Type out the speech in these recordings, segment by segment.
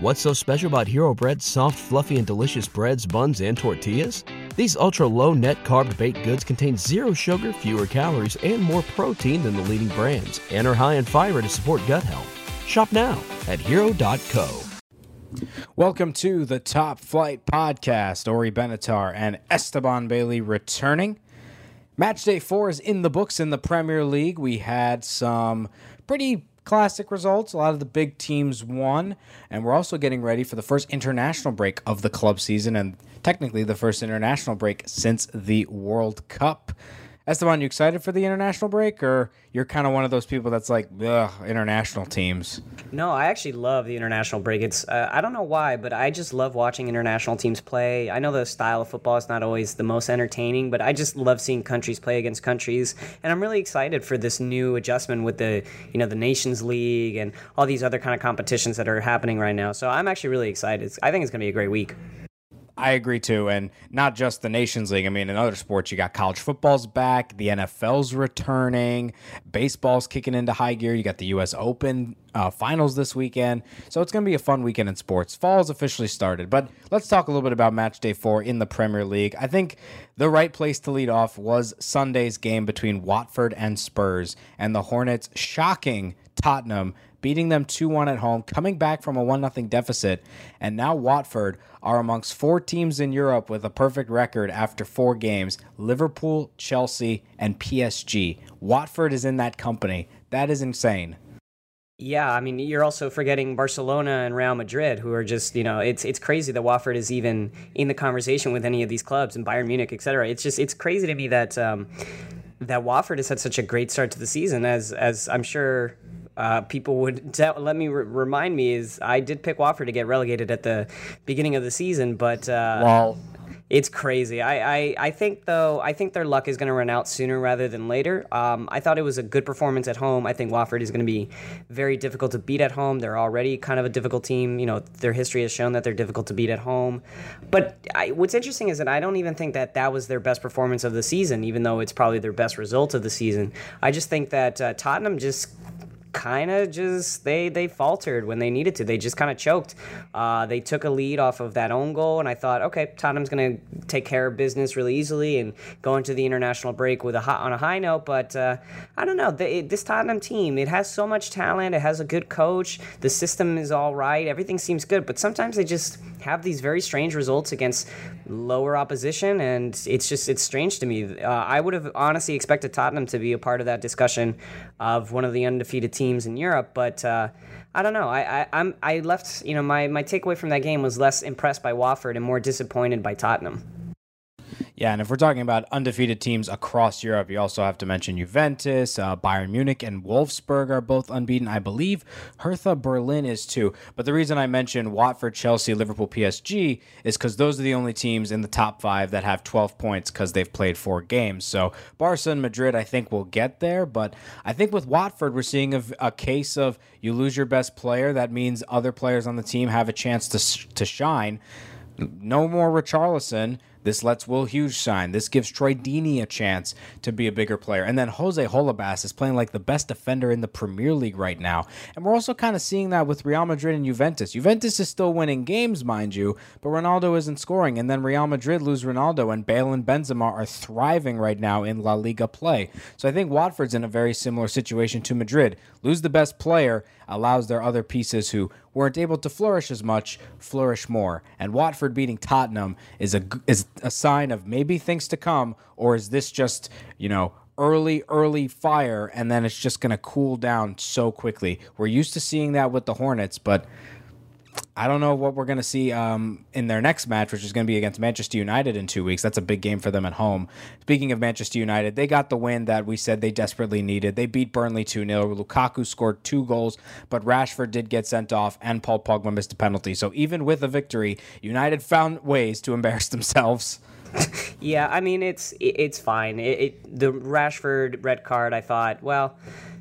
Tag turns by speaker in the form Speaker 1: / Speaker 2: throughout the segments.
Speaker 1: What's so special about Hero Bread's soft, fluffy, and delicious breads, buns, and tortillas? These ultra low net carb baked goods contain zero sugar, fewer calories, and more protein than the leading brands, and are high in fiber to support gut health. Shop now at hero.co.
Speaker 2: Welcome to the Top Flight Podcast. Ori Benatar and Esteban Bailey returning. Match day four is in the books in the Premier League. We had some pretty classic results. A lot of the big teams won, and we're also getting ready for the first international break of the club season, and technically the first international break since the World Cup. Esteban, you excited for the international break, or you're kind of one of those people that's like, ugh, international teams?
Speaker 3: No, I actually love the international break. It's uh, I don't know why, but I just love watching international teams play. I know the style of football is not always the most entertaining, but I just love seeing countries play against countries, and I'm really excited for this new adjustment with the you know the Nations League and all these other kind of competitions that are happening right now. So I'm actually really excited. I think it's going to be a great week.
Speaker 2: I agree too, and not just the Nations League. I mean, in other sports, you got college football's back, the NFL's returning, baseball's kicking into high gear. You got the U.S. Open uh, finals this weekend, so it's going to be a fun weekend in sports. Fall's officially started, but let's talk a little bit about Match Day Four in the Premier League. I think the right place to lead off was Sunday's game between Watford and Spurs, and the Hornets shocking Tottenham beating them 2 1 at home, coming back from a 1 0 deficit. And now Watford are amongst four teams in Europe with a perfect record after four games Liverpool, Chelsea, and PSG. Watford is in that company. That is insane.
Speaker 3: Yeah, I mean, you're also forgetting Barcelona and Real Madrid, who are just, you know, it's it's crazy that Watford is even in the conversation with any of these clubs and Bayern Munich, etc. It's just it's crazy to me that um, that Watford has had such a great start to the season, as as I'm sure uh, people would tell, let me re- remind me is I did pick Watford to get relegated at the beginning of the season, but uh,
Speaker 2: well,
Speaker 3: it's crazy. I, I, I think though I think their luck is going to run out sooner rather than later. Um, I thought it was a good performance at home. I think Watford is going to be very difficult to beat at home. They're already kind of a difficult team. You know, their history has shown that they're difficult to beat at home. But I, what's interesting is that I don't even think that that was their best performance of the season, even though it's probably their best result of the season. I just think that uh, Tottenham just kind of just they they faltered when they needed to. They just kind of choked. Uh, they took a lead off of that own goal, and I thought, okay, Tottenham's going to take care of business really easily and go into the international break with a high, on a high note. But uh, I don't know. This Tottenham team, it has so much talent. It has a good coach. The system is all right. Everything seems good. But sometimes they just have these very strange results against lower opposition, and it's just it's strange to me. Uh, I would have honestly expected Tottenham to be a part of that discussion of one of the undefeated teams in Europe, but uh, I don't know. I, I I'm I left you know my my takeaway from that game was less impressed by Watford and more disappointed by Tottenham.
Speaker 2: Yeah, and if we're talking about undefeated teams across Europe, you also have to mention Juventus, uh, Bayern Munich, and Wolfsburg are both unbeaten. I believe Hertha Berlin is too. But the reason I mentioned Watford, Chelsea, Liverpool, PSG is because those are the only teams in the top five that have 12 points because they've played four games. So Barca and Madrid, I think, will get there. But I think with Watford, we're seeing a, a case of you lose your best player. That means other players on the team have a chance to, to shine. No more Richarlison this lets Will Hughes shine. This gives Troy Deeney a chance to be a bigger player. And then Jose Holebas is playing like the best defender in the Premier League right now. And we're also kind of seeing that with Real Madrid and Juventus. Juventus is still winning games, mind you, but Ronaldo isn't scoring. And then Real Madrid lose Ronaldo, and Bale and Benzema are thriving right now in La Liga play. So I think Watford's in a very similar situation to Madrid. Lose the best player allows their other pieces who weren't able to flourish as much flourish more. And Watford beating Tottenham is a is a sign of maybe things to come, or is this just you know early, early fire and then it's just going to cool down so quickly. We're used to seeing that with the Hornets, but I don't know what we're going to see um, in their next match, which is going to be against Manchester United in two weeks. That's a big game for them at home. Speaking of Manchester United, they got the win that we said they desperately needed. They beat Burnley 2 0. Lukaku scored two goals, but Rashford did get sent off, and Paul Pogba missed a penalty. So even with a victory, United found ways to embarrass themselves.
Speaker 3: yeah, I mean it's it's fine. It, it, the Rashford red card, I thought, well,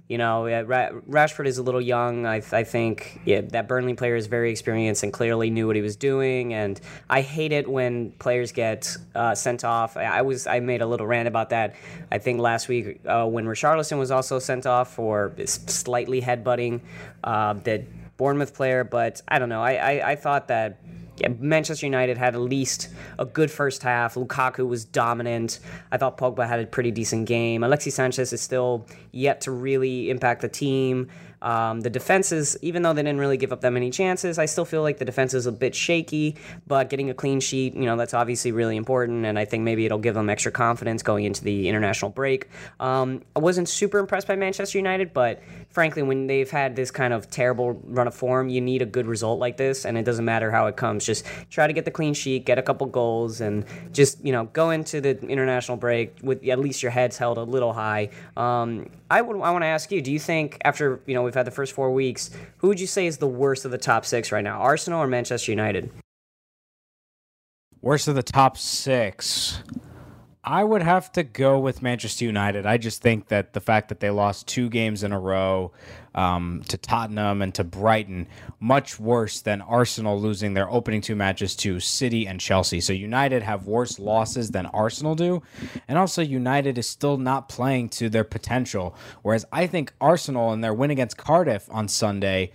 Speaker 3: you know, Rashford is a little young. I, I think yeah, that Burnley player is very experienced and clearly knew what he was doing. And I hate it when players get uh, sent off. I was I made a little rant about that. I think last week uh, when Richarlison was also sent off for slightly headbutting uh, that Bournemouth player, but I don't know. I, I, I thought that yeah, Manchester United had at least a good first half. Lukaku was dominant. I thought Pogba had a pretty decent game. Alexis Sanchez is still yet to really impact the team. Um, the defenses, even though they didn't really give up that many chances, I still feel like the defense is a bit shaky. But getting a clean sheet, you know, that's obviously really important, and I think maybe it'll give them extra confidence going into the international break. Um, I wasn't super impressed by Manchester United, but frankly, when they've had this kind of terrible run of form, you need a good result like this, and it doesn't matter how it comes. Just try to get the clean sheet, get a couple goals, and just you know go into the international break with at least your heads held a little high. Um, I would I want to ask you, do you think after you know we've had the first four weeks, who would you say is the worst of the top six right now, Arsenal or Manchester United?
Speaker 2: Worst of the top six. I would have to go with Manchester United. I just think that the fact that they lost two games in a row um, to Tottenham and to Brighton, much worse than Arsenal losing their opening two matches to City and Chelsea. So United have worse losses than Arsenal do. And also, United is still not playing to their potential. Whereas I think Arsenal and their win against Cardiff on Sunday,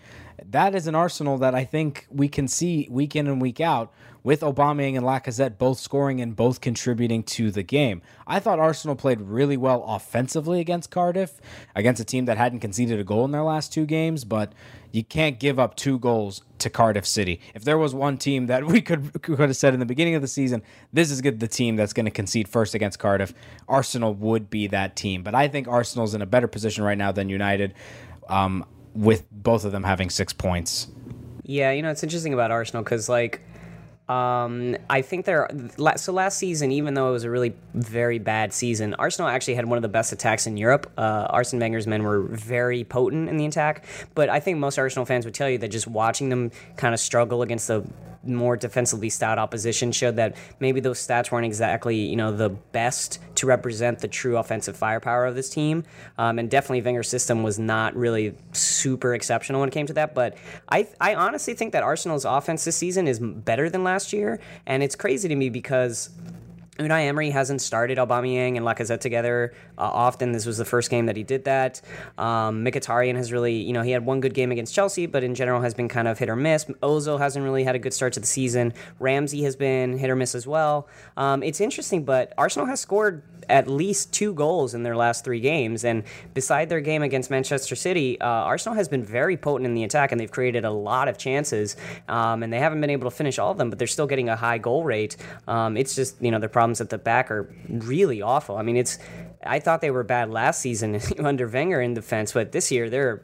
Speaker 2: that is an Arsenal that I think we can see week in and week out with Aubameyang and Lacazette both scoring and both contributing to the game. I thought Arsenal played really well offensively against Cardiff, against a team that hadn't conceded a goal in their last two games, but you can't give up two goals to Cardiff City. If there was one team that we could could have said in the beginning of the season, this is good the team that's going to concede first against Cardiff, Arsenal would be that team. But I think Arsenal's in a better position right now than United. Um, with both of them having six points.
Speaker 3: Yeah, you know, it's interesting about Arsenal because, like, um, I think there are so last season, even though it was a really very bad season, Arsenal actually had one of the best attacks in Europe. Uh, Arsene Wenger's men were very potent in the attack, but I think most Arsenal fans would tell you that just watching them kind of struggle against the more defensively stout opposition showed that maybe those stats weren't exactly you know the best to represent the true offensive firepower of this team. Um, and definitely Wenger's system was not really super exceptional when it came to that. But I I honestly think that Arsenal's offense this season is better than last year, and it's crazy to me because Unai Emery hasn't started Aubameyang and Lacazette together uh, often. This was the first game that he did that. Um, Mkhitaryan has really, you know, he had one good game against Chelsea, but in general has been kind of hit or miss. Ozil hasn't really had a good start to the season. Ramsey has been hit or miss as well. Um, it's interesting, but Arsenal has scored at least two goals in their last three games. And beside their game against Manchester City, uh, Arsenal has been very potent in the attack and they've created a lot of chances. Um, and they haven't been able to finish all of them, but they're still getting a high goal rate. Um, it's just, you know, their problems at the back are really awful. I mean, it's, I thought they were bad last season under Wenger in defense, but this year they're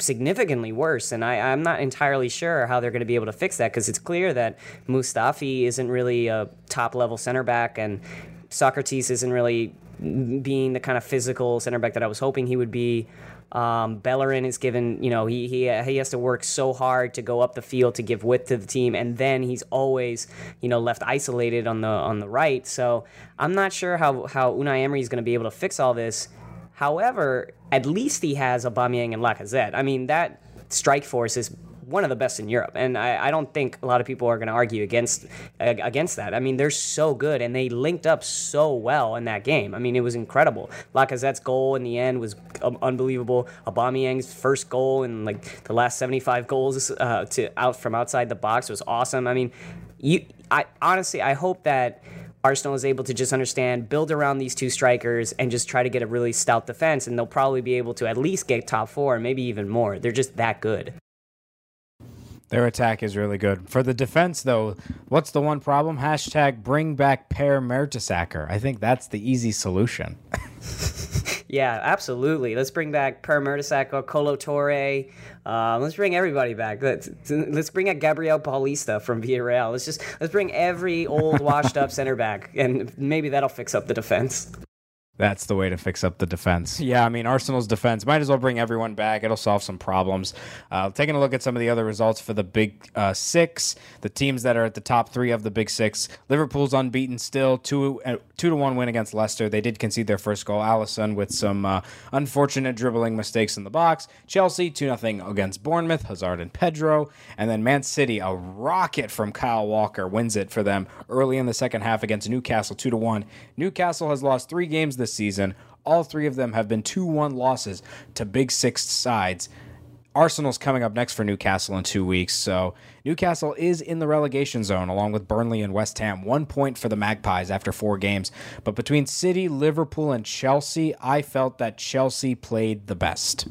Speaker 3: significantly worse. And I, I'm not entirely sure how they're going to be able to fix that because it's clear that Mustafi isn't really a top level center back and Sokratis isn't really being the kind of physical center back that I was hoping he would be. Um, Bellerin is given, you know, he, he he has to work so hard to go up the field to give width to the team, and then he's always, you know, left isolated on the on the right. So I'm not sure how how Unai Emery is going to be able to fix all this. However, at least he has Aubameyang and Lacazette. I mean, that strike force is one of the best in Europe, and I, I don't think a lot of people are going to argue against against that. I mean, they're so good, and they linked up so well in that game. I mean, it was incredible. Lacazette's goal in the end was unbelievable. Aubameyang's first goal in like the last 75 goals uh, to out from outside the box was awesome. I mean, you, I honestly, I hope that. Arsenal is able to just understand, build around these two strikers, and just try to get a really stout defense, and they'll probably be able to at least get top four, maybe even more. They're just that good.
Speaker 2: Their attack is really good. For the defense, though, what's the one problem? Hashtag bring back Per Mertesacker. I think that's the easy solution.
Speaker 3: yeah, absolutely. Let's bring back Per Mertesacker, Kolo Toure. Uh, let's bring everybody back. Let's, let's bring back Gabriel Paulista from Villarreal. Let's just let's bring every old washed up center back, and maybe that'll fix up the defense.
Speaker 2: That's the way to fix up the defense. Yeah, I mean, Arsenal's defense might as well bring everyone back. It'll solve some problems. Uh, taking a look at some of the other results for the big uh, six, the teams that are at the top three of the big six. Liverpool's unbeaten still, two, uh, two to one win against Leicester. They did concede their first goal. Alisson with some uh, unfortunate dribbling mistakes in the box. Chelsea, 2 0 against Bournemouth, Hazard and Pedro. And then Man City, a rocket from Kyle Walker, wins it for them early in the second half against Newcastle, 2 to 1. Newcastle has lost three games this season. All three of them have been 2 1 losses to Big Six sides. Arsenal's coming up next for Newcastle in two weeks. So Newcastle is in the relegation zone along with Burnley and West Ham. One point for the Magpies after four games. But between City, Liverpool, and Chelsea, I felt that Chelsea played the best.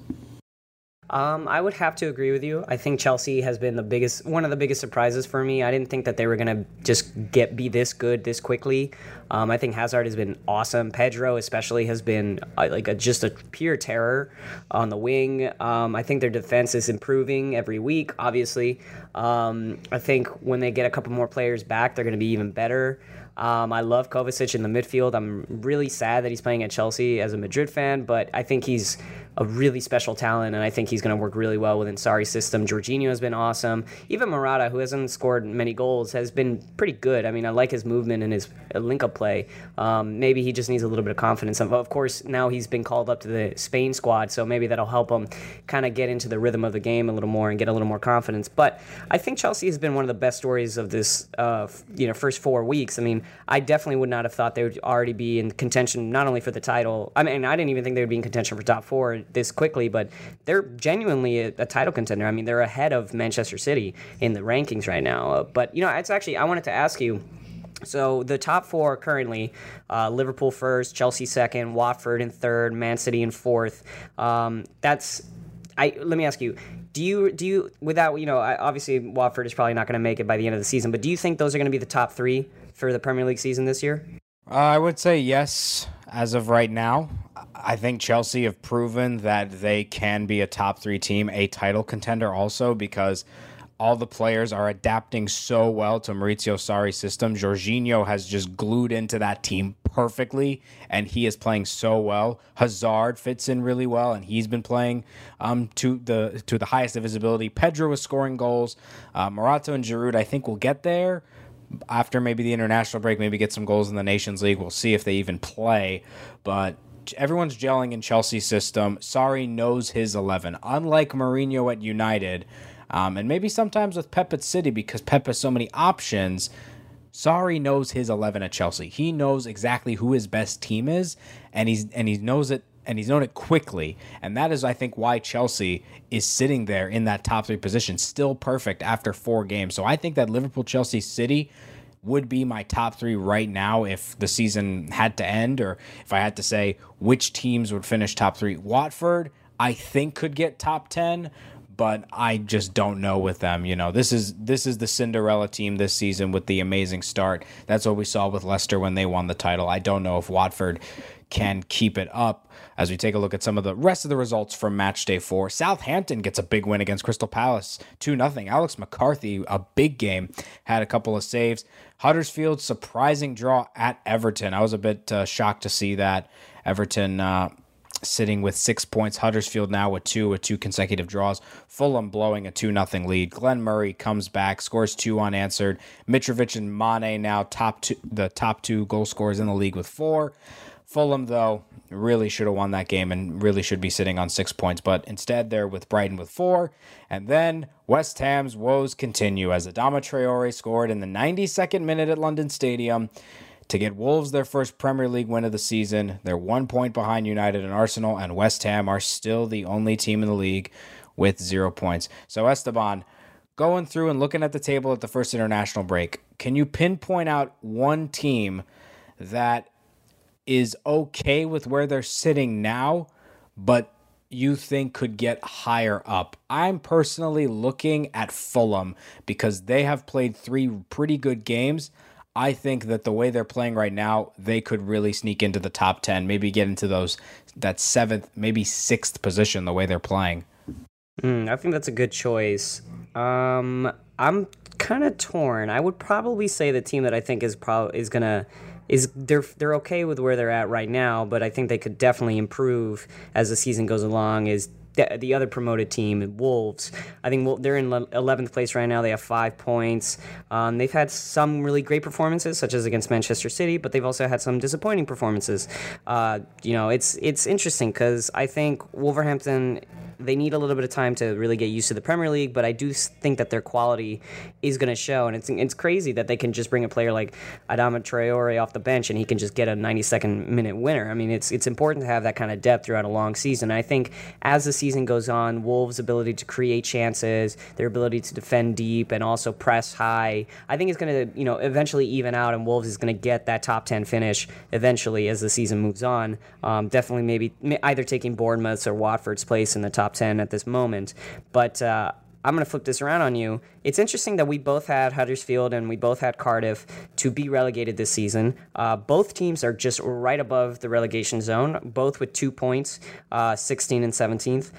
Speaker 3: Um, I would have to agree with you. I think Chelsea has been the biggest, one of the biggest surprises for me. I didn't think that they were gonna just get be this good this quickly. Um, I think Hazard has been awesome. Pedro especially has been uh, like a, just a pure terror on the wing. Um, I think their defense is improving every week. Obviously, um, I think when they get a couple more players back, they're gonna be even better. Um, I love Kovacic in the midfield. I'm really sad that he's playing at Chelsea as a Madrid fan, but I think he's a really special talent, and I think he's going to work really well within Sarri's system. Jorginho has been awesome. Even Morata, who hasn't scored many goals, has been pretty good. I mean, I like his movement and his link-up play. Um, maybe he just needs a little bit of confidence. Of course, now he's been called up to the Spain squad, so maybe that'll help him kind of get into the rhythm of the game a little more and get a little more confidence. But I think Chelsea has been one of the best stories of this, uh, you know, first four weeks. I mean, I definitely would not have thought they would already be in contention not only for the title. I mean, I didn't even think they would be in contention for top four this quickly, but they're genuinely a, a title contender. I mean, they're ahead of Manchester City in the rankings right now. Uh, but you know, it's actually I wanted to ask you. So the top four currently: uh, Liverpool first, Chelsea second, Watford in third, Man City in fourth. Um, that's I. Let me ask you: Do you do you without you know obviously Watford is probably not going to make it by the end of the season, but do you think those are going to be the top three for the Premier League season this year?
Speaker 2: Uh, I would say yes as of right now. I think Chelsea have proven that they can be a top three team, a title contender also because all the players are adapting so well to Maurizio Sarri's system. Jorginho has just glued into that team perfectly, and he is playing so well. Hazard fits in really well, and he's been playing um, to the to the highest of his ability. Pedro is scoring goals. Uh, Morata and Giroud, I think, will get there after maybe the international break. Maybe get some goals in the Nations League. We'll see if they even play, but everyone's gelling in Chelsea's system. Sarri knows his 11. Unlike Mourinho at United, um, and maybe sometimes with Pep at City because Pep has so many options. Sarri knows his 11 at Chelsea. He knows exactly who his best team is, and he's and he knows it and he's known it quickly. And that is, I think, why Chelsea is sitting there in that top three position, still perfect after four games. So I think that Liverpool, Chelsea, City would be my top three right now if the season had to end, or if I had to say which teams would finish top three. Watford, I think, could get top 10 but I just don't know with them. You know, this is this is the Cinderella team this season with the amazing start. That's what we saw with Leicester when they won the title. I don't know if Watford can keep it up. As we take a look at some of the rest of the results from match day four, Southampton gets a big win against Crystal Palace, 2 0. Alex McCarthy, a big game, had a couple of saves. Huddersfield, surprising draw at Everton. I was a bit uh, shocked to see that. Everton uh, sitting with six points. Huddersfield now with two, with two consecutive draws. Fulham blowing a 2 0 lead. Glenn Murray comes back, scores two unanswered. Mitrovic and Mane now top two, the top two goal scorers in the league with four. Fulham, though, really should have won that game and really should be sitting on six points, but instead they're with Brighton with four. And then West Ham's woes continue as Adama Traore scored in the 92nd minute at London Stadium to get Wolves their first Premier League win of the season. They're one point behind United and Arsenal, and West Ham are still the only team in the league with zero points. So, Esteban, going through and looking at the table at the first international break, can you pinpoint out one team that is okay with where they're sitting now, but you think could get higher up. I'm personally looking at Fulham because they have played three pretty good games. I think that the way they're playing right now, they could really sneak into the top 10, maybe get into those that seventh, maybe sixth position the way they're playing.
Speaker 3: Mm, I think that's a good choice. Um, I'm kind of torn. I would probably say the team that I think is probably is gonna is they're they're okay with where they're at right now, but I think they could definitely improve as the season goes along. Is the, the other promoted team, Wolves. I think they're in 11th place right now. They have five points. Um, they've had some really great performances, such as against Manchester City, but they've also had some disappointing performances. Uh, you know, it's it's interesting because I think Wolverhampton they need a little bit of time to really get used to the Premier League, but I do think that their quality is going to show. And it's it's crazy that they can just bring a player like Adama Traore off the bench and he can just get a 92nd minute winner. I mean, it's it's important to have that kind of depth throughout a long season. I think as the season goes on, Wolves' ability to create chances, their ability to defend deep, and also press high, I think it's going to you know eventually even out, and Wolves is going to get that top ten finish eventually as the season moves on. Um, definitely, maybe either taking Bournemouth's or Watford's place in the top ten at this moment, but. Uh, I'm going to flip this around on you. It's interesting that we both had Huddersfield and we both had Cardiff to be relegated this season. Uh, both teams are just right above the relegation zone, both with two points, uh, 16 and 17th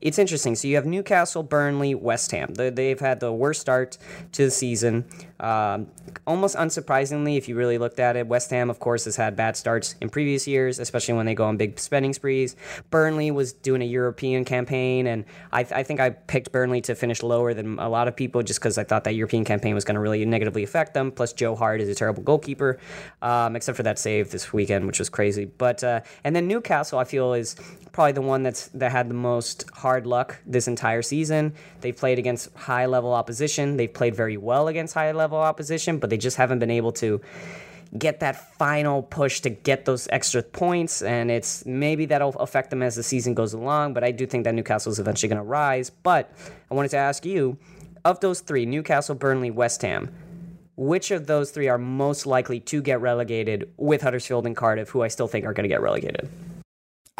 Speaker 3: it's interesting. So you have Newcastle, Burnley, West Ham. They've had the worst start to the season. Um, almost unsurprisingly, if you really looked at it, West Ham, of course, has had bad starts in previous years, especially when they go on big spending sprees. Burnley was doing a European campaign, and I, I think I picked Burnley to finish lower than a lot of people just because I thought that European campaign was going to really negatively affect them. Plus, Joe Hart is a terrible goalkeeper, um, except for that save this weekend, which was crazy. But uh, and then Newcastle, I feel is probably the one that's that had the most hard luck this entire season. They've played against high level opposition. They've played very well against high level opposition, but they just haven't been able to get that final push to get those extra points and it's maybe that'll affect them as the season goes along but i do think that newcastle is eventually going to rise but i wanted to ask you of those three newcastle burnley west ham which of those three are most likely to get relegated with huddersfield and cardiff who i still think are going to get relegated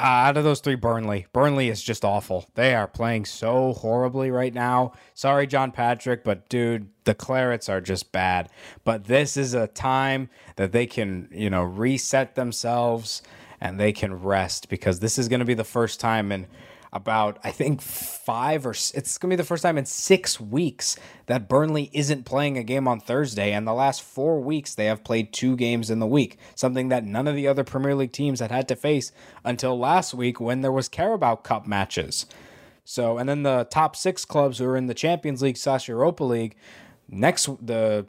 Speaker 2: uh, out of those three, Burnley. Burnley is just awful. They are playing so horribly right now. Sorry, John Patrick, but dude, the Clarets are just bad. But this is a time that they can, you know, reset themselves and they can rest because this is going to be the first time in about I think five or it's going to be the first time in six weeks that Burnley isn't playing a game on Thursday, and the last four weeks they have played two games in the week, something that none of the other Premier League teams had had to face until last week when there was Carabao Cup matches. So, and then the top six clubs who are in the Champions League slash Europa League next the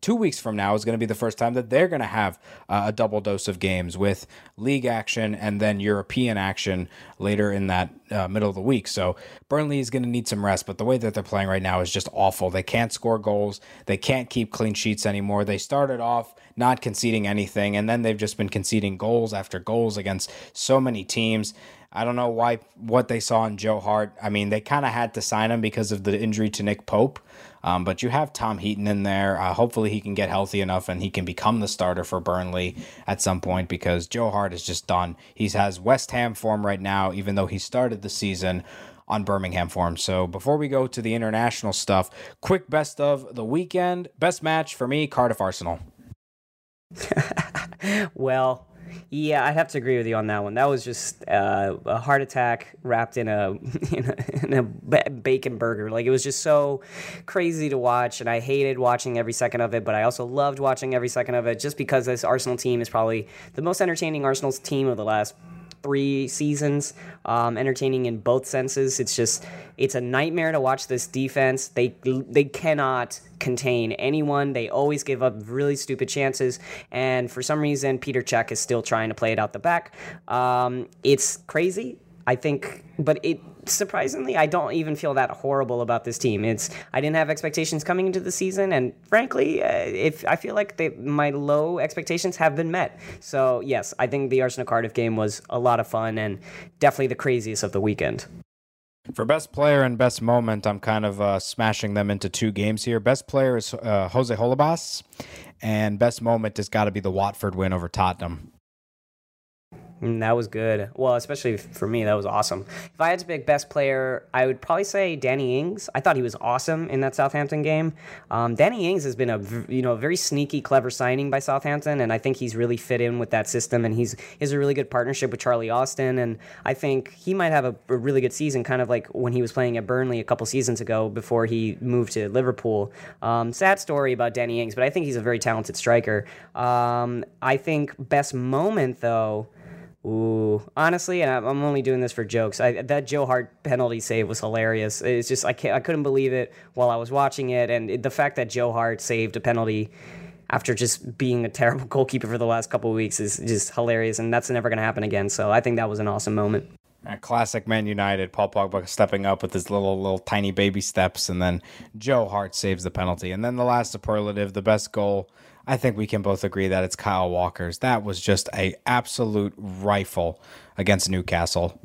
Speaker 2: two weeks from now is going to be the first time that they're going to have uh, a double dose of games with league action and then European action later in that uh, middle of the week. So Burnley is going to need some rest, but the way that they're playing right now is just awful. They can't score goals, they can't keep clean sheets anymore. They started off not conceding anything, and then they've just been conceding goals after goals against so many teams. I don't know why what they saw in Joe Hart. I mean, they kind of had to sign him because of the injury to Nick Pope. Um, but you have Tom Heaton in there. Uh, hopefully, he can get healthy enough and he can become the starter for Burnley at some point because Joe Hart is just done. He has West Ham form right now, even though he started the season on Birmingham form. So before we go to the international stuff, quick best of the weekend. Best match for me, Cardiff Arsenal.
Speaker 3: well, yeah, I'd have to agree with you on that one. That was just uh, a heart attack wrapped in a in a, in a bacon burger. Like it was just so crazy to watch, and I hated watching every second of it. But I also loved watching every second of it, just because this Arsenal team is probably the most entertaining Arsenal's team of the last three seasons. Um, entertaining in both senses. It's just it's a nightmare to watch this defense. They they cannot contain anyone. They always give up really stupid chances, and for some reason, Petr Cech is still trying to play it out the back. Um, it's crazy. I think, but it surprisingly, I don't even feel that horrible about this team. It's I didn't have expectations coming into the season, and frankly, uh, if I feel like they, my low expectations have been met. So yes, I think the Arsenal Cardiff game was a lot of fun and definitely the craziest of the weekend.
Speaker 2: For best player and best moment, I'm kind of uh, smashing them into two games here. Best player is uh, Jose Holebas, and best moment has got to be the Watford win over Tottenham.
Speaker 3: Mm, that was good. Well, especially for me, that was awesome. If I had to pick best player, I would probably say Danny Ings. I thought he was awesome in that Southampton game. Um, Danny Ings has been a you know very sneaky, clever signing by Southampton, and I think he's really fit in with that system. And he's he a really good partnership with Charlie Austin, and I think he might have a, a really good season, kind of like when he was playing at Burnley a couple seasons ago before he moved to Liverpool. Um, sad story about Danny Ings, but I think he's a very talented striker. Um, I think best moment though. Ooh, honestly, and I'm only doing this for jokes. I, that Joe Hart penalty save was hilarious. It's just I can't, I couldn't believe it while I was watching it, and it, the fact that Joe Hart saved a penalty after just being a terrible goalkeeper for the last couple weeks is just hilarious, and that's never going to happen again. So I think that was an awesome moment.
Speaker 2: classic Man United, Paul Pogba stepping up with his little little tiny baby steps, and then Joe Hart saves the penalty, and then the last superlative, the best goal I think we can both agree that it's Kyle Walker's. That was just a absolute rifle against Newcastle.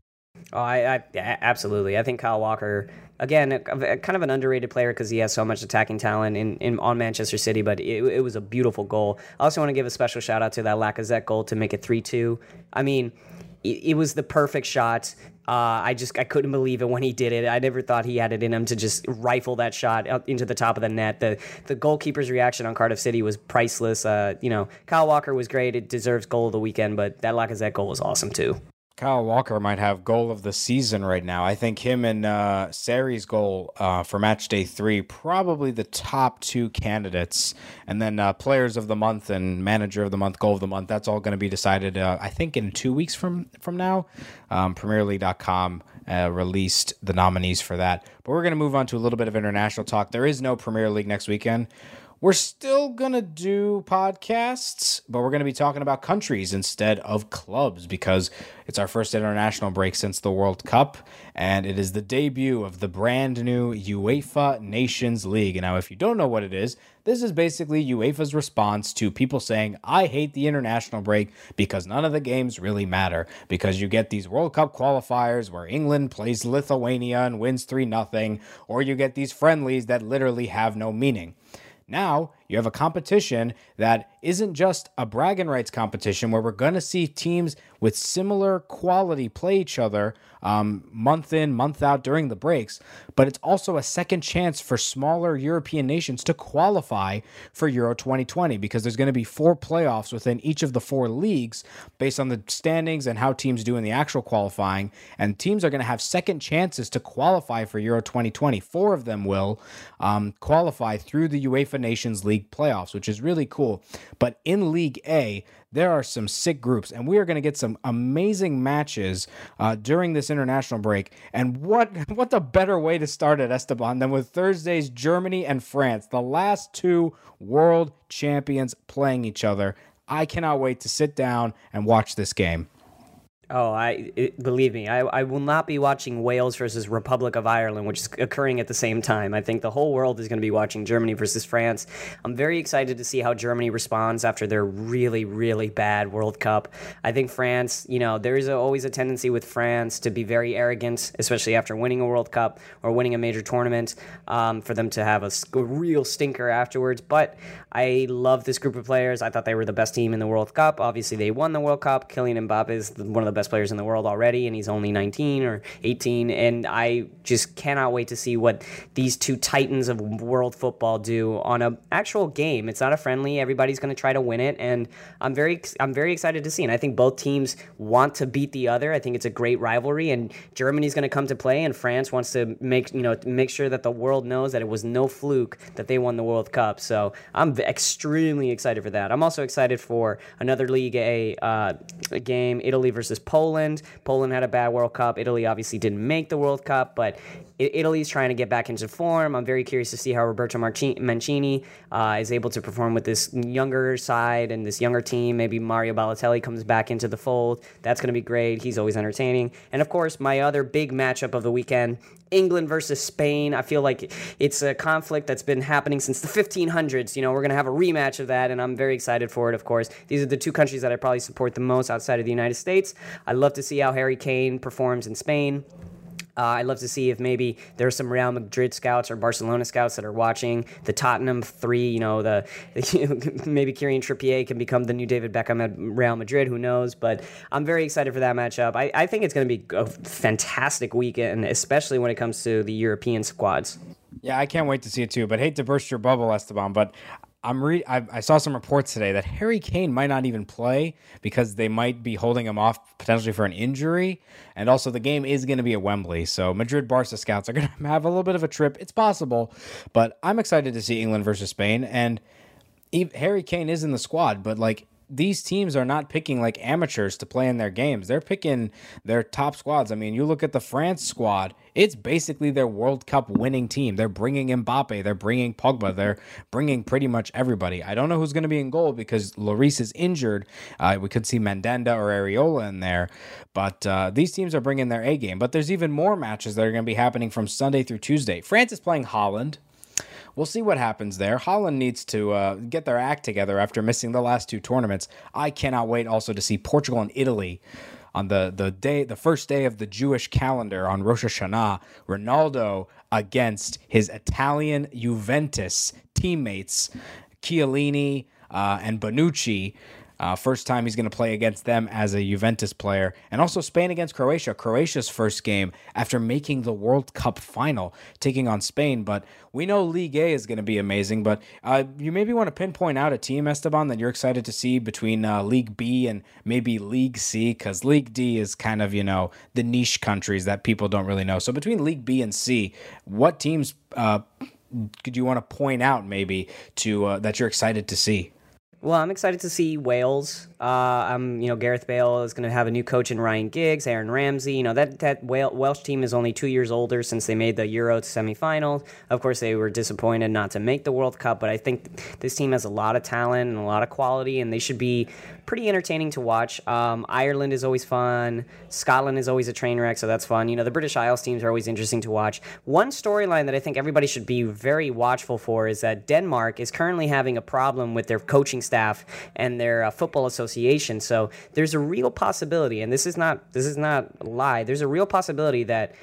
Speaker 3: Oh, I, I absolutely. I think Kyle Walker again, a, a, kind of an underrated player because he has so much attacking talent in, in on Manchester City. But it, it, was a beautiful goal. I also want to give a special shout out to that Lacazette goal to make it three two. I mean, it, it, was the perfect shot. Uh, I just I couldn't believe it when he did it. I never thought he had it in him to just rifle that shot into the top of the net. The the goalkeeper's reaction on Cardiff City was priceless. Uh, you know, Kyle Walker was great. It deserves goal of the weekend, but that Lacazette goal was awesome too.
Speaker 2: Kyle Walker might have goal of the season right now. I think him and uh, Sarri's goal uh, for match day three probably the top two candidates, and then uh, players of the month and manager of the month, goal of the month. That's all going to be decided. Uh, I think in two weeks from from now. Um, PremierLeague.com uh, released the nominees for that. But we're going to move on to a little bit of international talk. There is no Premier League next weekend. We're still going to do podcasts, but we're going to be talking about countries instead of clubs because it's our first international break since the World Cup, and it is the debut of the brand new UEFA Nations League. Now, if you don't know what it is, this is basically UEFA's response to people saying, I hate the international break because none of the games really matter. Because you get these World Cup qualifiers where England plays Lithuania and wins 3 0, or you get these friendlies that literally have no meaning. Now you have a competition that isn't just a bragging rights competition where we're going to see teams with similar quality play each other um, month in, month out during the breaks, but it's also a second chance for smaller European nations to qualify for Euro 2020 because there's going to be four playoffs within each of the four leagues based on the standings and how teams do in the actual qualifying. And teams are going to have second chances to qualify for Euro 2020. Four of them will um, qualify through the UEFA Nations League playoffs, which is really cool. But in League A, there are some sick groups, and we are going to get some amazing matches uh, during this international break. And what what the better way to start at Esteban, than with Thursday's Germany and France, the last two world champions playing each other. I cannot wait to sit down and watch this game.
Speaker 3: Oh, I it, believe me, I, I will not be watching Wales versus Republic of Ireland, which is occurring at the same time. I think the whole world is going to be watching Germany versus France. I'm very excited to see how Germany responds after their really, really bad World Cup. I think France, you know, there is a, always a tendency with France to be very arrogant, especially after winning a World Cup or winning a major tournament, um, for them to have a, a real stinker afterwards. But I love this group of players. I thought they were the best team in the World Cup. Obviously, they won the World Cup. Kylian Mbappe is one of the best best players in the world already, and he's only 19 or 18. And I just cannot wait to see what these two titans of world football do on a actual game. It's not a friendly. Everybody's going to try to win it, and I'm very I'm very excited to see. And I think both teams want to beat the other. I think it's a great rivalry, and Germany's going to come to play, and France wants to make you know make sure that the world knows that it was no fluke that they won the World Cup. So I'm extremely excited for that. I'm also excited for another League A uh, game, Italy versus Poland. Poland had a bad World Cup. Italy obviously didn't make the World Cup, but Italy's trying to get back into form. I'm very curious to see how Roberto Mancini uh, is able to perform with this younger side and this younger team. Maybe Mario Balotelli comes back into the fold. That's going to be great. He's always entertaining. And of course, my other big matchup of the weekend England versus Spain. I feel like it's a conflict that's been happening since the 1500s. You know, we're going to have a rematch of that, and I'm very excited for it, of course. These are the two countries that I probably support the most outside of the United States. I love to see how Harry Kane performs in Spain. Uh, I'd love to see if maybe there's some Real Madrid scouts or Barcelona scouts that are watching the Tottenham three. You know, the, the maybe Kieran Trippier can become the new David Beckham at Real Madrid. Who knows? But I'm very excited for that matchup. I, I think it's going to be a fantastic weekend, especially when it comes to the European squads.
Speaker 2: Yeah, I can't wait to see it too. But hate to burst your bubble, Esteban, but I'm re- I, I, saw some reports today that Harry Kane might not even play because they might be holding him off potentially for an injury, and also the game is going to be at Wembley, so Madrid Barca scouts are going to have a little bit of a trip. It's possible, but I'm excited to see England versus Spain, and Harry Kane is in the squad, but like these teams are not picking like amateurs to play in their games. They're picking their top squads. I mean, you look at the France squad, it's basically their World Cup winning team. They're bringing Mbappe, they're bringing Pogba, they're bringing pretty much everybody. I don't know who's going to be in goal because Lloris is injured. Uh, we could see Mandanda or Areola in there, but uh, these teams are bringing their A game. But there's even more matches that are going to be happening from Sunday through Tuesday. France is playing Holland we'll see what happens there. Holland needs to uh, get their act together after missing the last two tournaments. I cannot wait also to see Portugal and Italy. on the the day the first day of the Jewish calendar on Rosh Hashanah, Ronaldo against his Italian Juventus teammates Chiellini uh, and Bonucci. Uh, first time he's going to play against them as a Juventus player. And also Spain against Croatia. Croatia's first game after making the World Cup final, taking on Spain. But we know League A is going to be amazing. But uh, you maybe want to pinpoint out a team, Esteban, that you're excited to see between uh, League B and maybe League C, because League D is kind of, you know, the niche countries that people don't really know. So between League B and C, what teams uh, could you want to point out maybe to uh, that you're excited to see?
Speaker 3: Well, I'm excited to see Wales. Uh, you know, Gareth Bale is going to have a new coach in Ryan Giggs, Aaron Ramsey. You know, that that Welsh team is only two years older since they made the Euro semifinals. Of course, they were disappointed not to make the World Cup, but I think this team has a lot of talent and a lot of quality, and they should be pretty entertaining to watch. Um, Ireland is always fun. Scotland is always a train wreck, so that's fun. You know, the British Isles teams are always interesting to watch. One storyline that I think everybody should be very watchful for is that Denmark is currently having a problem with their coaching staff and their uh, football association. So there's a real possibility, and this is not this is not a lie. There's a real possibility that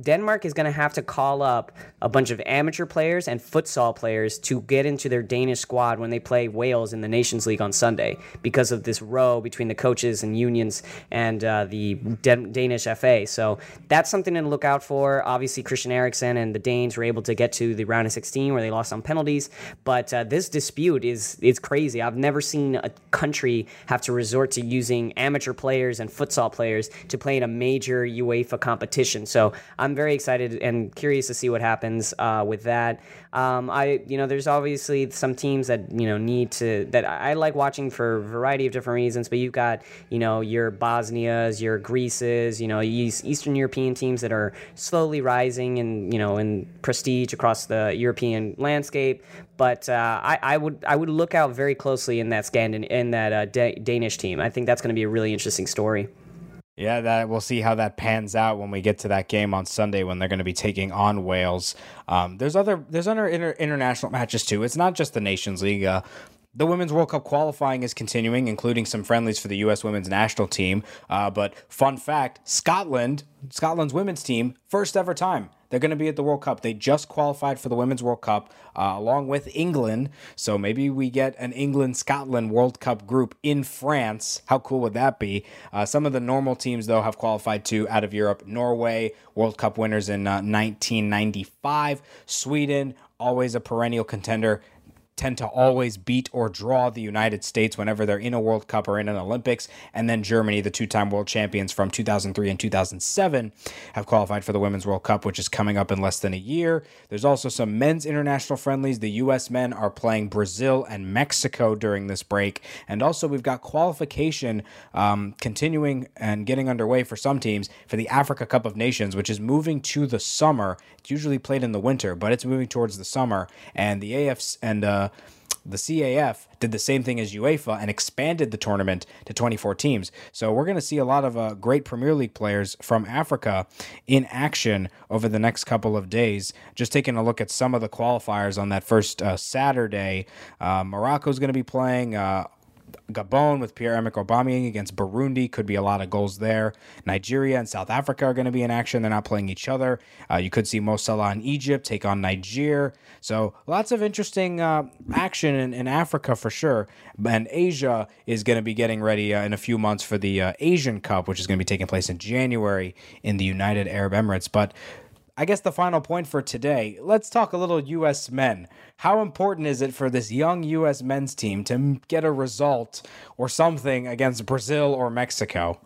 Speaker 3: Denmark is going to have to call up a bunch of amateur players and futsal players to get into their Danish squad when they play Wales in the Nations League on Sunday because of this row between the coaches and unions and uh, the Dan- Danish FA. So that's something to look out for. Obviously, Christian Eriksen and the Danes were able to get to the round of 16 where they lost on penalties. But uh, this dispute is is crazy. I've never seen a country have to resort to using amateur players and futsal players to play in a major UEFA competition. So I'm very excited and curious to see what happens uh, with that. Um, I, you know, there's obviously some teams that you know need to that I like watching for a variety of different reasons. But you've got you know your Bosnias, your Greece's, you know Eastern European teams that are slowly rising and you know in prestige across the European landscape. But uh, I, I, would I would look out very closely in that Scandin in that uh, Danish team. I think that's going to be a really interesting story.
Speaker 2: Yeah, that we'll see how that pans out when we get to that game on Sunday when they're going to be taking on Wales. Um, there's other there's other inter- international matches too. It's not just the Nations League. Uh, the Women's World Cup qualifying is continuing, including some friendlies for the U.S. women's national team. Uh, but fun fact Scotland, Scotland's women's team, first ever time they're going to be at the World Cup. They just qualified for the Women's World Cup uh, along with England. So maybe we get an England Scotland World Cup group in France. How cool would that be? Uh, some of the normal teams, though, have qualified too out of Europe. Norway, World Cup winners in uh, 1995. Sweden, always a perennial contender tend to always beat or draw the United States whenever they're in a World Cup or in an Olympics. And then Germany, the two time world champions from 2003 and 2007, have qualified for the Women's World Cup, which is coming up in less than a year. There's also some men's international friendlies. The U.S. men are playing Brazil and Mexico during this break. And also, we've got qualification um, continuing and getting underway for some teams for the Africa Cup of Nations, which is moving to the summer. It's usually played in the winter, but it's moving towards the summer. And the AFs and uh, the CAF did the same thing as UEFA and expanded the tournament to 24 teams. So we're going to see a lot of uh, great Premier League players from Africa in action over the next couple of days. Just taking a look at some of the qualifiers on that first uh, Saturday, uh, is going to be playing. Gabon with Pierre Emerick Aubameyang against Burundi could be a lot of goals there. Nigeria and South Africa are going to be in action. They're not playing each other. Uh, you could see Mo Salah in Egypt take on Niger. So lots of interesting uh, action in, in, Africa for sure. And Asia is going to be getting ready uh, in a few months for the uh, Asian Cup, which is going to be taking place in January in the United Arab Emirates. But I guess the final point for today, let's talk a little U.S. men. How important is it for this young U.S. men's team to get a result or something against Brazil or Mexico?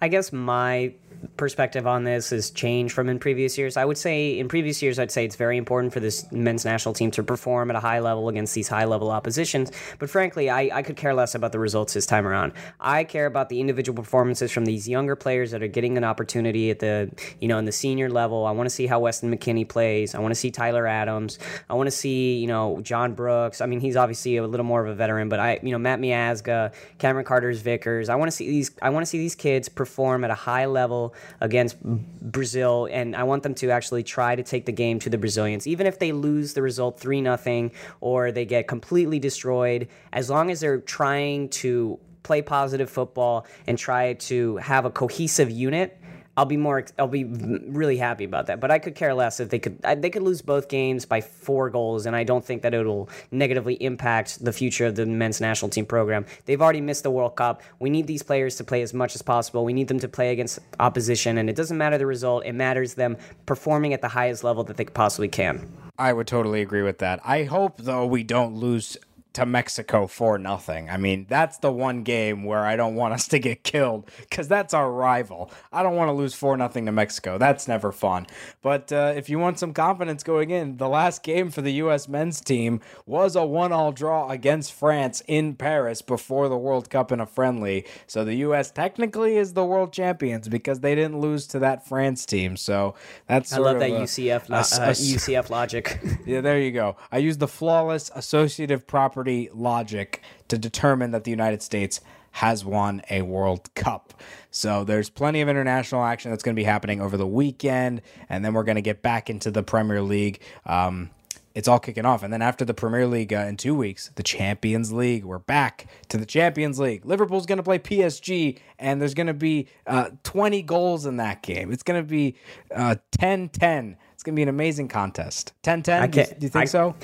Speaker 3: I guess my perspective on this has changed from in previous years. I would say in previous years, I'd say it's very important for this men's national team to perform at a high level against these high level oppositions. But frankly, I, I could care less about the results this time around. I care about the individual performances from these younger players that are getting an opportunity at the you know in the senior level. I want to see how Weston McKennie plays. I want to see Tyler Adams. I want to see you know John Brooks. I mean, he's obviously a little more of a veteran, but I you know Matt Miazga, Cameron Carter's Vickers. I want to see these. I want to see these kids perform at a high level against Brazil, and I want them to actually try to take the game to the Brazilians, even if they lose the result three nothing or they get completely destroyed. As long as they're trying to play positive football, and try to have a cohesive unit, I'll be more. I'll be really happy about that. But I could care less if they could. They could lose both games by four goals, and I don't think that it'll negatively impact the future of the men's national team program. They've already missed the World Cup. We need these players to play as much as possible. We need them to play against opposition, and it doesn't matter the result. It matters them performing at the highest level that they possibly can.
Speaker 2: I would totally agree with that. I hope though we don't lose to Mexico for nothing. I mean, that's the one game where I don't want us to get killed because that's our rival. I don't want to lose four nothing to Mexico. That's never fun. But uh, if you want some confidence going in, the last game for the U.S. men's team was a one-all draw against France in Paris before the World Cup in a friendly. So the U.S. technically is the world champions because they didn't lose to that France team. So that's
Speaker 3: I love that a, UCF lo- a, a, uh, UCF logic.
Speaker 2: yeah, there you go. I use the flawless associative property property logic to determine that the United States has won a World Cup. So there's plenty of international action that's going to be happening over the weekend, and then we're going to get back into the Premier League. Um, it's all kicking off. And then after the Premier League uh, in two weeks, the Champions League. We're back to the Champions League. Liverpool's going to play PSG, and there's going to be uh, 20 goals in that game. It's going to be uh, 10 10 it's gonna be an amazing contest. 10-10. Do, do you think I, so?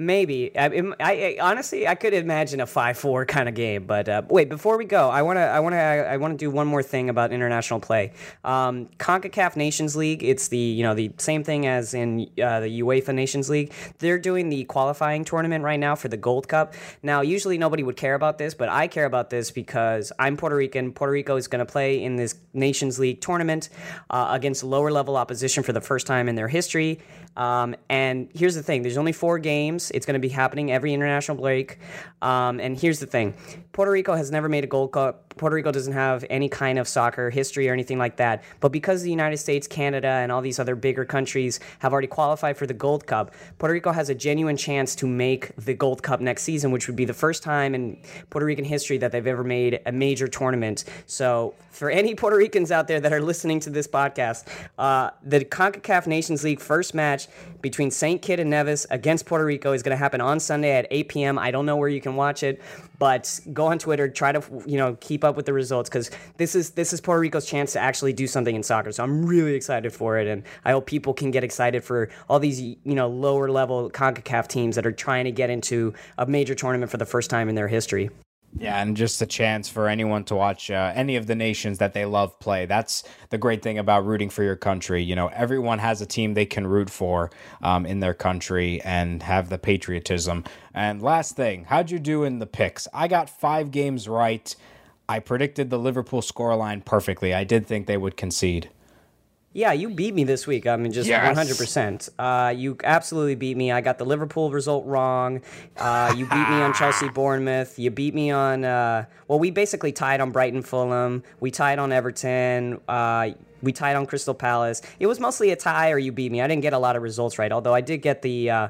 Speaker 3: Maybe. I, I, I, honestly, I could imagine a five-four kind of game. But uh, wait, before we go, I wanna, I wanna, I wanna do one more thing about international play. Um, Concacaf Nations League. It's the, you know, the same thing as in uh, the UEFA Nations League. They're doing the qualifying tournament right now for the Gold Cup. Now, usually nobody would care about this, but I care about this because I'm Puerto Rican. Puerto Rico is going to play in this Nations League tournament uh, against lower level opposition for the first time in their history. Um, and here's the thing: there's only four games. It's going to be happening every international break. Um, and here's the thing: Puerto Rico has never made a Gold Cup. Puerto Rico doesn't have any kind of soccer history or anything like that. But because the United States, Canada, and all these other bigger countries have already qualified for the Gold Cup, Puerto Rico has a genuine chance to make the Gold Cup next season, which would be the first time in Puerto Rican history that they've ever made a major tournament. So, for any Puerto Ricans out there that are listening to this podcast, uh, the CONCACAF Nations League first match between St. Kitts and Nevis against Puerto Rico is going to happen on Sunday at 8 p.m. I don't know where you can watch it, but go on Twitter, try to you know keep up with the results because this is this is Puerto Rico's chance to actually do something in soccer. So I'm really excited for it, and I hope people can get excited for all these you know lower level Concacaf teams that are trying to get into a major tournament for the first time in their history.
Speaker 2: Yeah, and just a chance for anyone to watch uh, any of the nations that they love play. That's the great thing about rooting for your country. You know, everyone has a team they can root for um, in their country and have the patriotism. And last thing, how'd you do in the picks? I got five games right. I predicted the Liverpool scoreline perfectly. I did think they would concede.
Speaker 3: Yeah, you beat me this week. I mean, just one hundred percent. Uh, you absolutely beat me. I got the Liverpool result wrong. Uh, you beat me on Chelsea Bournemouth. You beat me on. Uh, well, we basically tied on Brighton Fulham. We tied on Everton. Uh, we tied on Crystal Palace. It was mostly a tie, or you beat me. I didn't get a lot of results right, although I did get the uh,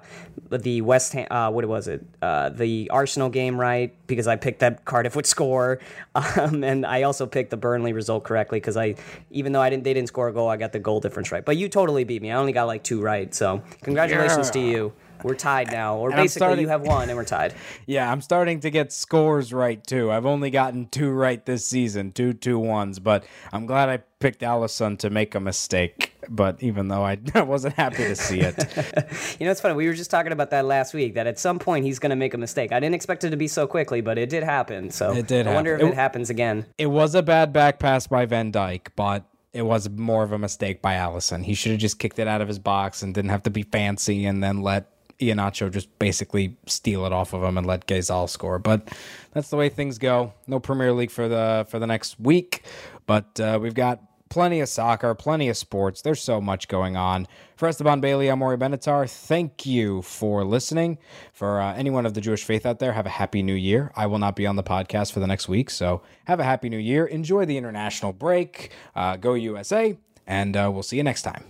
Speaker 3: the West Ham. Uh, what was it? Uh, the Arsenal game right because I picked that Cardiff would score, um, and I also picked the Burnley result correctly because I, even though I didn't, they didn't score a goal, I got the goal difference right. But you totally beat me. I only got like two right. So congratulations yeah. to you. We're tied now, or and basically starting, you have one and we're tied.
Speaker 2: Yeah, I'm starting to get scores right too. I've only gotten two right this season, two two ones, but I'm glad I picked Alisson to make a mistake. But even though I wasn't happy to see it,
Speaker 3: you know, it's funny. We were just talking about that last week. That at some point he's going to make a mistake. I didn't expect it to be so quickly, but it did happen. So
Speaker 2: it did.
Speaker 3: I
Speaker 2: happen.
Speaker 3: wonder if it, it happens again.
Speaker 2: It was a bad back pass by Van Dijk, but it was more of a mistake by Alisson. He should have just kicked it out of his box and didn't have to be fancy and then let Iheanacho just basically steal it off of him and let Ghezzal score. But that's the way things go. No Premier League for the for the next week, but uh, we've got plenty of soccer, plenty of sports. There's so much going on. For Esteban Bailey, I'm Maury Benatar. Thank you for listening. For uh, anyone of the Jewish faith out there, have a happy new year. I will not be on the podcast for the next week, so have a happy new year. Enjoy the international break. Uh, go USA, and uh, we'll see you next time.